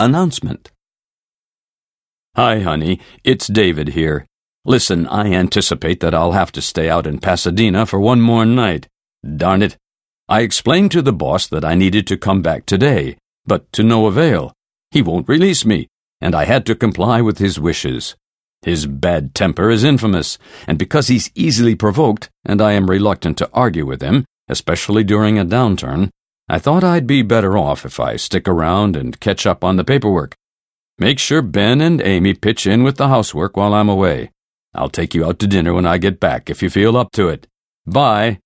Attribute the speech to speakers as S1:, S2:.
S1: Announcement Hi, honey. It's David here. Listen, I anticipate that I'll have to stay out in Pasadena for one more night. Darn it. I explained to the boss that I needed to come back today, but to no avail. He won't release me, and I had to comply with his wishes. His bad temper is infamous, and because he's easily provoked, and I am reluctant to argue with him, especially during a downturn, I thought I'd be better off if I stick around and catch up on the paperwork. Make sure Ben and Amy pitch in with the housework while I'm away. I'll take you out to dinner when I get back if you feel up to it. Bye.